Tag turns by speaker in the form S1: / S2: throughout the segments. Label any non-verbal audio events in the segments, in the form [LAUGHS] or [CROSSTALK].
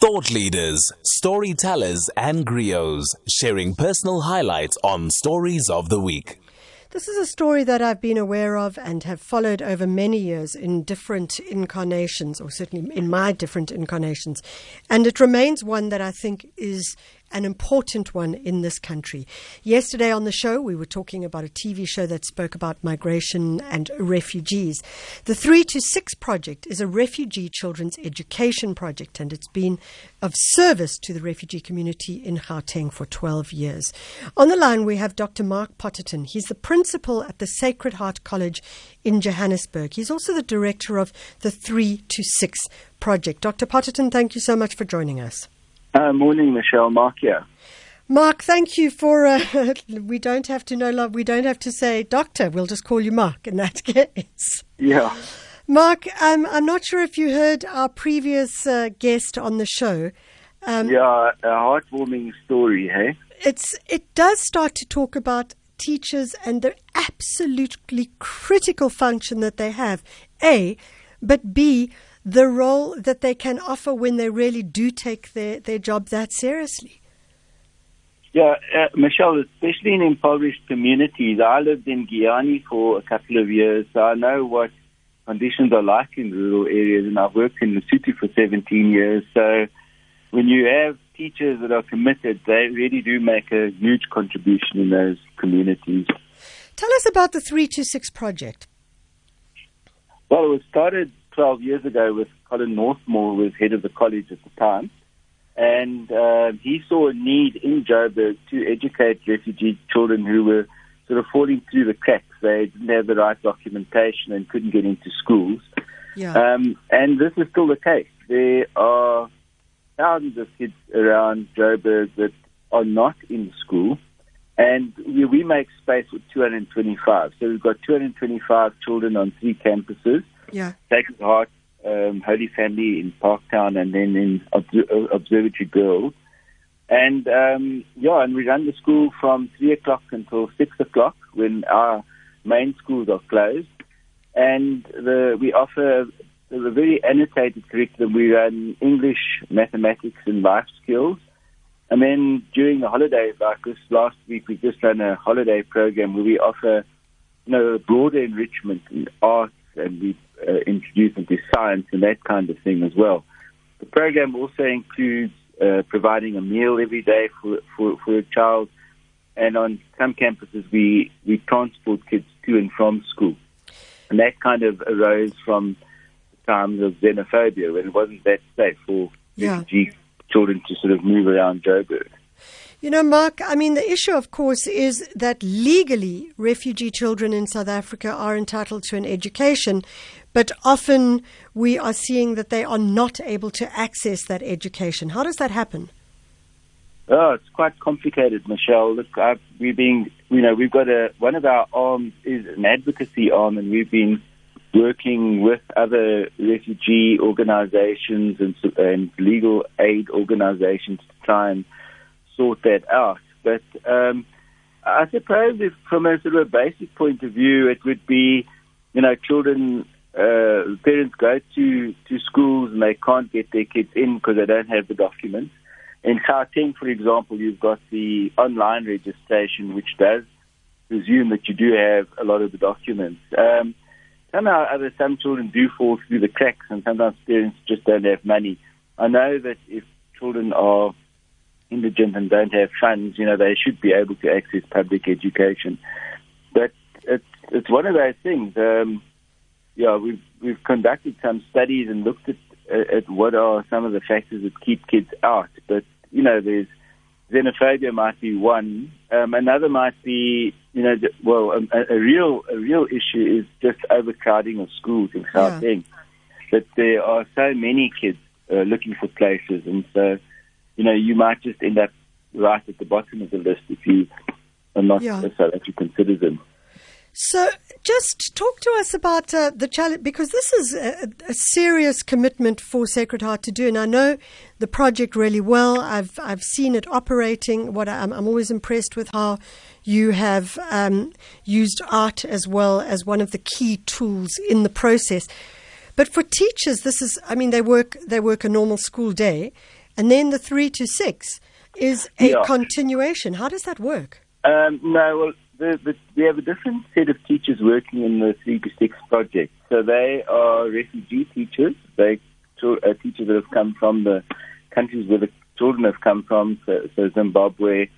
S1: Thought leaders, storytellers, and griots sharing personal highlights on Stories of the Week.
S2: This is a story that I've been aware of and have followed over many years in different incarnations, or certainly in my different incarnations. And it remains one that I think is an important one in this country. Yesterday on the show, we were talking about a TV show that spoke about migration and refugees. The 3 to 6 project is a refugee children's education project, and it's been of service to the refugee community in Gauteng for 12 years. On the line, we have Dr. Mark Potterton. He's the principal at the Sacred Heart College in Johannesburg. He's also the director of the 3 to 6 project. Dr. Potterton, thank you so much for joining us.
S3: Uh, morning, Michelle. Mark here.
S2: Mark, thank you for. Uh, [LAUGHS] we don't have to know love. We don't have to say doctor. We'll just call you Mark in that [LAUGHS] case.
S3: Yeah.
S2: Mark, um, I'm not sure if you heard our previous uh, guest on the show.
S3: Um, yeah, a heartwarming story, hey?
S2: It's it does start to talk about teachers and the absolutely critical function that they have. A, but B, the role that they can offer when they really do take their, their job that seriously.
S3: Yeah, uh, Michelle, especially in impoverished communities. I lived in Giyani for a couple of years, so I know what conditions are like in rural areas, and I've worked in the city for 17 years. So when you have teachers that are committed, they really do make a huge contribution in those communities.
S2: Tell us about the 326 project.
S3: Well, it was started 12 years ago with Colin Northmore who was head of the college at the time. And uh, he saw a need in Joburg to educate refugee children who were sort of falling through the cracks. They didn't have the right documentation and couldn't get into schools.
S2: Yeah.
S3: Um, and this is still the case. There are thousands of kids around Joburg that are not in school. And we, we make space with 225. So we've got 225 children on three campuses.
S2: Yeah.
S3: Sacred Heart, um, Holy Family in Parktown, and then in Observatory Girls. And um, yeah, and we run the school from three o'clock until six o'clock when our main schools are closed. And the, we offer a very annotated curriculum. We run English, mathematics, and life skills. And then during the holidays, like this last week, we just ran a holiday program where we offer, you know, broader enrichment in arts, and we uh, introduce them to science and that kind of thing as well. The program also includes uh, providing a meal every day for, for, for a child, and on some campuses we, we transport kids to and from school. And that kind of arose from times of xenophobia when it wasn't that safe for
S2: yeah.
S3: refugee children to sort of move around Joburg.
S2: You know, Mark, I mean, the issue, of course, is that legally refugee children in South Africa are entitled to an education, but often we are seeing that they are not able to access that education. How does that happen?
S3: Oh, it's quite complicated, Michelle. Look, I've, we've been, you know, we've got a one of our arms is an advocacy arm, and we've been working with other refugee organizations and, and legal aid organizations to try and sort that out. But um, I suppose if from a sort of basic point of view, it would be, you know, children, uh, parents go to, to schools and they can't get their kids in because they don't have the documents. In Gauteng, for example, you've got the online registration, which does presume that you do have a lot of the documents. Um, somehow other, some children do fall through the cracks, and sometimes parents just don't have money. I know that if children are indigent and don't have funds, you know, they should be able to access public education. But it's it's one of those things. Um, yeah, we've we've conducted some studies and looked at at what are some of the factors that keep kids out. But you know, there's xenophobia might be one. Um, another might be, you know, well, a, a, real a real issue is just overcrowding of schools in Gauteng. Yeah. That there are so many kids uh, looking for places, and so you know, you might just end up right at the bottom of the list if you are not
S2: yeah.
S3: a South African citizen.
S2: So, just talk to us about uh, the challenge because this is a, a, serious commitment for Sacred Heart to do, and I know the project really well. I've I've seen it operating. What I'm, I'm always impressed with how you have um, used art as well as one of the key tools in the process. But for teachers, this is I mean they work they work a normal school day And then the three to six is a
S3: Yeah.
S2: continuation. How does that work?
S3: Um, no, well, the, the, we have a different set of teachers working in the 3 to 6 project. So they are refugee teachers. They are uh, teachers that have come from the countries where the children have come from, so, so Zimbabwe,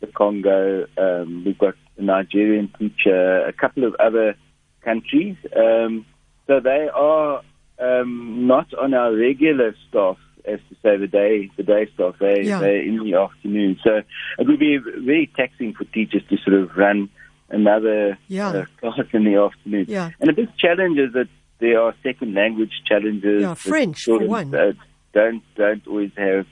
S3: the Congo. Um, we've got a Nigerian teacher, a couple of other countries. Um, so they are um, not on our regular staff, as to say the day the day staff. They
S2: Yeah.
S3: they're in the afternoon. So it would be very taxing for teachers to sort of run another
S2: Yeah.
S3: uh, class in the afternoon.
S2: Yeah.
S3: And a big challenge is that there are second language challenges.
S2: Yeah, French, for one.
S3: don't don't always have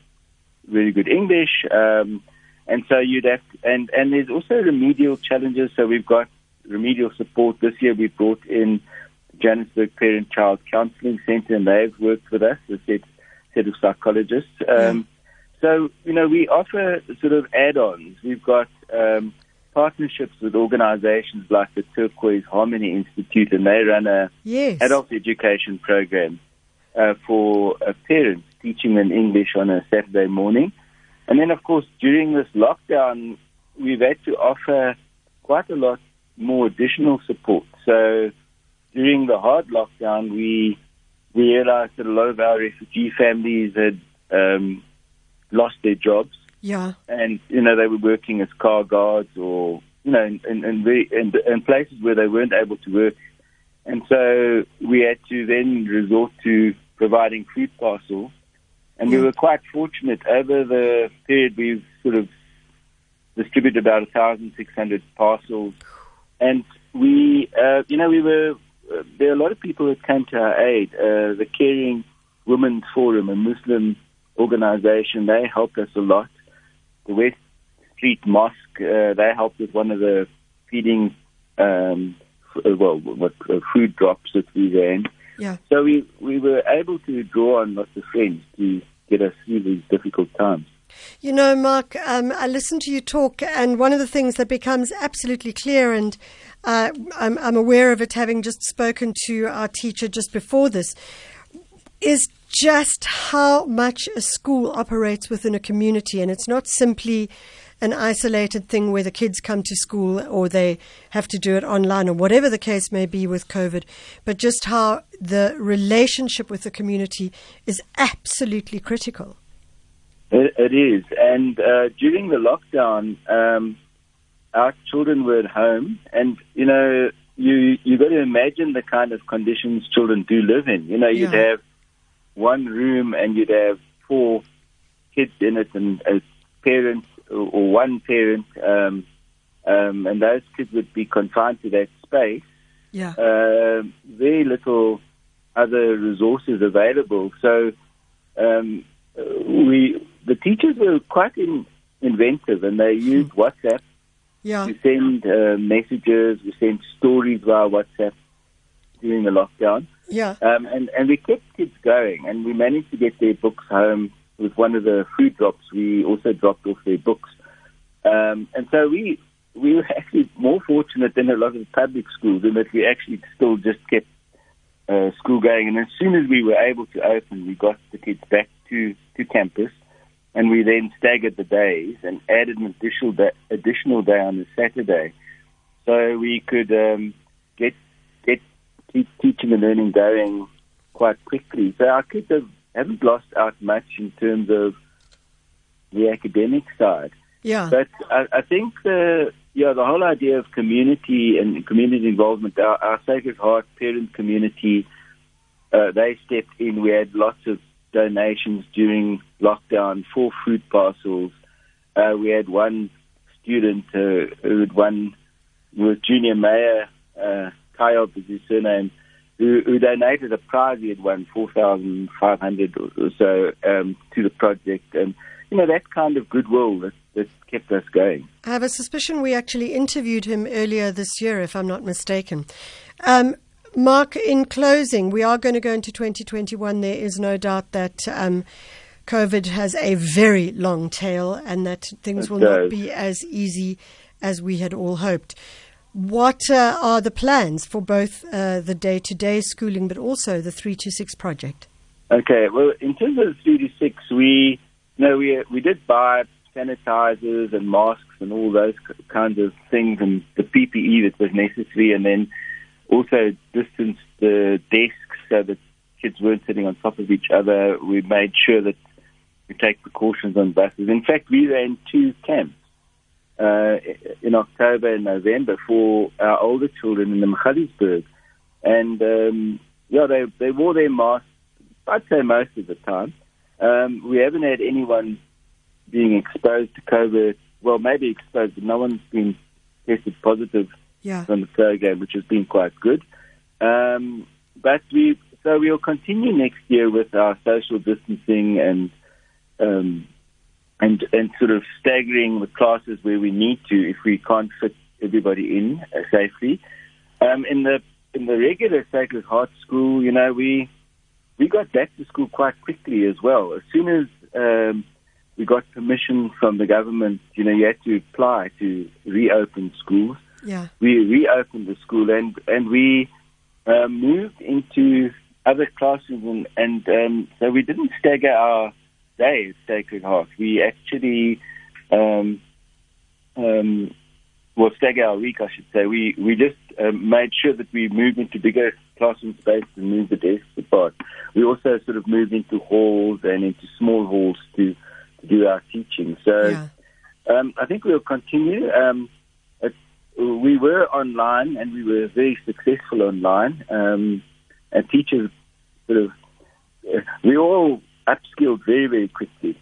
S3: really good English. Um, and so you'd have, to, and and there's also remedial challenges. So we've got remedial support this year. We brought in Johannesburg Parent Child Counselling Centre, and they've worked with us, a set, of psychologists. Um, So you know we offer sort of add-ons. We've got um, partnerships with organisations like the Turquoise Harmony Institute, and they run a
S2: Yes.
S3: adult education program uh, for uh, parents, teaching them English on a Saturday morning. And then, of course, during this lockdown, we've had to offer quite a lot more additional support. So during the hard lockdown, we we realized that a lot of our refugee families had um, lost their jobs.
S2: Yeah.
S3: and you know they were working as car guards or you know in in, in, very, in, in places where they weren't able to work, and so we had to then resort to providing food parcels, and we were quite fortunate. Over the period we've sort of distributed about 1,600 parcels, and we uh, you know we were there are a lot of people that came to our aid. Uh, the Caring Women's Forum, a Muslim organization, they helped us a lot. The West Street Mosque, uh, they helped with one of the feeding, um, f- uh, well, what uh, food drops that we ran.
S2: Yeah.
S3: So we we were able to draw on lots of friends to get us through these difficult times.
S2: You know, Mark, um, I listened to you talk, and one of the things that becomes absolutely clear, and uh, I'm, I'm aware of it having just spoken to our teacher just before this, is just how much a school operates within a community. And it's not simply an isolated thing where the kids come to school or they have to do it online or whatever the case may be with COVID, but just how the relationship with the community is absolutely critical.
S3: It, it is, and uh, during the lockdown, um, our children were at home, and you know, you you got to imagine the kind of conditions children do live in. You know, you'd
S2: Yeah.
S3: have one room, and you'd have four kids in it, and as parents or, one parent, um, um, and those kids would be confined to that space.
S2: Yeah.
S3: Um very little other resources available. So um, uh, we the teachers were quite in, inventive, and they used WhatsApp
S2: Yeah.
S3: to send uh, messages. We sent stories via WhatsApp during the lockdown,
S2: Yeah.
S3: um, and and we kept kids going, and we managed to get their books home with one of the food drops. We also dropped off their books, um, and so we we were [LAUGHS] actually more fortunate than a lot of public schools in that we actually still just kept uh, school going. And as soon as we were able to open, we got the kids back to, to campus, and we then staggered the days and added an additional day, additional day on the Saturday, so we could um, get get keep teaching and learning going quite quickly. So our kids have, haven't lost out much in terms of the academic side.
S2: Yeah.
S3: But I, I think the yeah the whole idea of community and community involvement, our, our Sacred Heart parent community, uh, they stepped in. We had lots of donations during lockdown for food parcels. Uh, we had one student uh, who had won was Junior Mayor uh, Kyle is his surname. Who, who donated a prize he had won four thousand five hundred or so um, to the project, and you know that kind of goodwill that, that kept us going.
S2: I have a suspicion we actually interviewed him earlier this year, if I'm not mistaken. Um, Mark, in closing, we are going to go into 2021. There is no doubt that um, COVID has a very long tail and that things
S3: It
S2: will not be as easy as we had all hoped. What uh, are the plans for both uh, the day to day schooling but also the 3 to 6 project?
S3: Okay, well, in terms of the three to six, we no, we we did buy sanitizers and masks and all those kinds of things and the PPE that was necessary, and then also distanced the desks so that kids weren't sitting on top of each other. We made sure that we take precautions on buses. In fact, we ran two camps uh, in October and November for our older children in the Magaliesburg. And um, yeah, they they wore their masks. I'd say most of the time. Um, we haven't had anyone being exposed to COVID. Well, maybe exposed, but no one's been tested positive
S2: Yeah.
S3: from the third game, which has been quite good. Um, but we so we'll continue next year with our social distancing and um, and and sort of staggering the classes where we need to if we can't fit everybody in uh, safely. Um, in the in the regular Sacred Heart School, you know, we we got back to school quite quickly as well. As soon as um, we got permission from the government, you know, you had to apply to reopen schools
S2: Yeah.
S3: we reopened the school and and we um, moved into other classrooms and, and um, so we didn't stagger our day at Sacred Heart. We actually um, um, well stagger our week, I should say. We we just um, made sure that we moved into bigger classroom space and moved the desks apart. We also sort of moved into halls and into small halls to, to do our teaching. So.
S2: Yeah.
S3: Um, I think we'll continue. Um, we were online and we were very successful online. Um, and teachers sort of, uh, we all upskilled very, very quickly.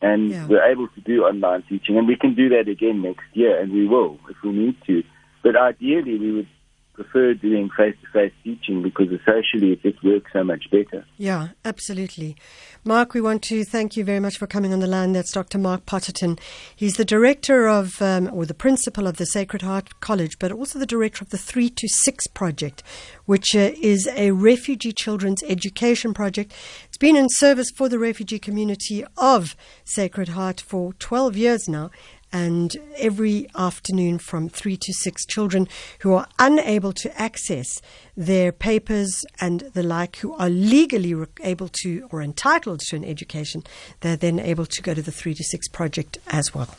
S3: And
S2: Yeah.
S3: we're able to do online teaching. And we can do that again next year, and we will if we need to. But ideally, we would prefer doing face to face teaching because socially it just works so much better.
S2: Yeah, absolutely. Mark, we want to thank you very much for coming on the line. That's Dr. Mark Potterton. He's the director of, um, or the principal of the Sacred Heart College, but also the director of the 3 to 6 project, which uh, is a refugee children's education project. It's been in service for the refugee community of Sacred Heart for 12 years now. And every afternoon from three to six children who are unable to access their papers and the like, who are legally able to or entitled to an education, they're then able to go to the three to six project as well.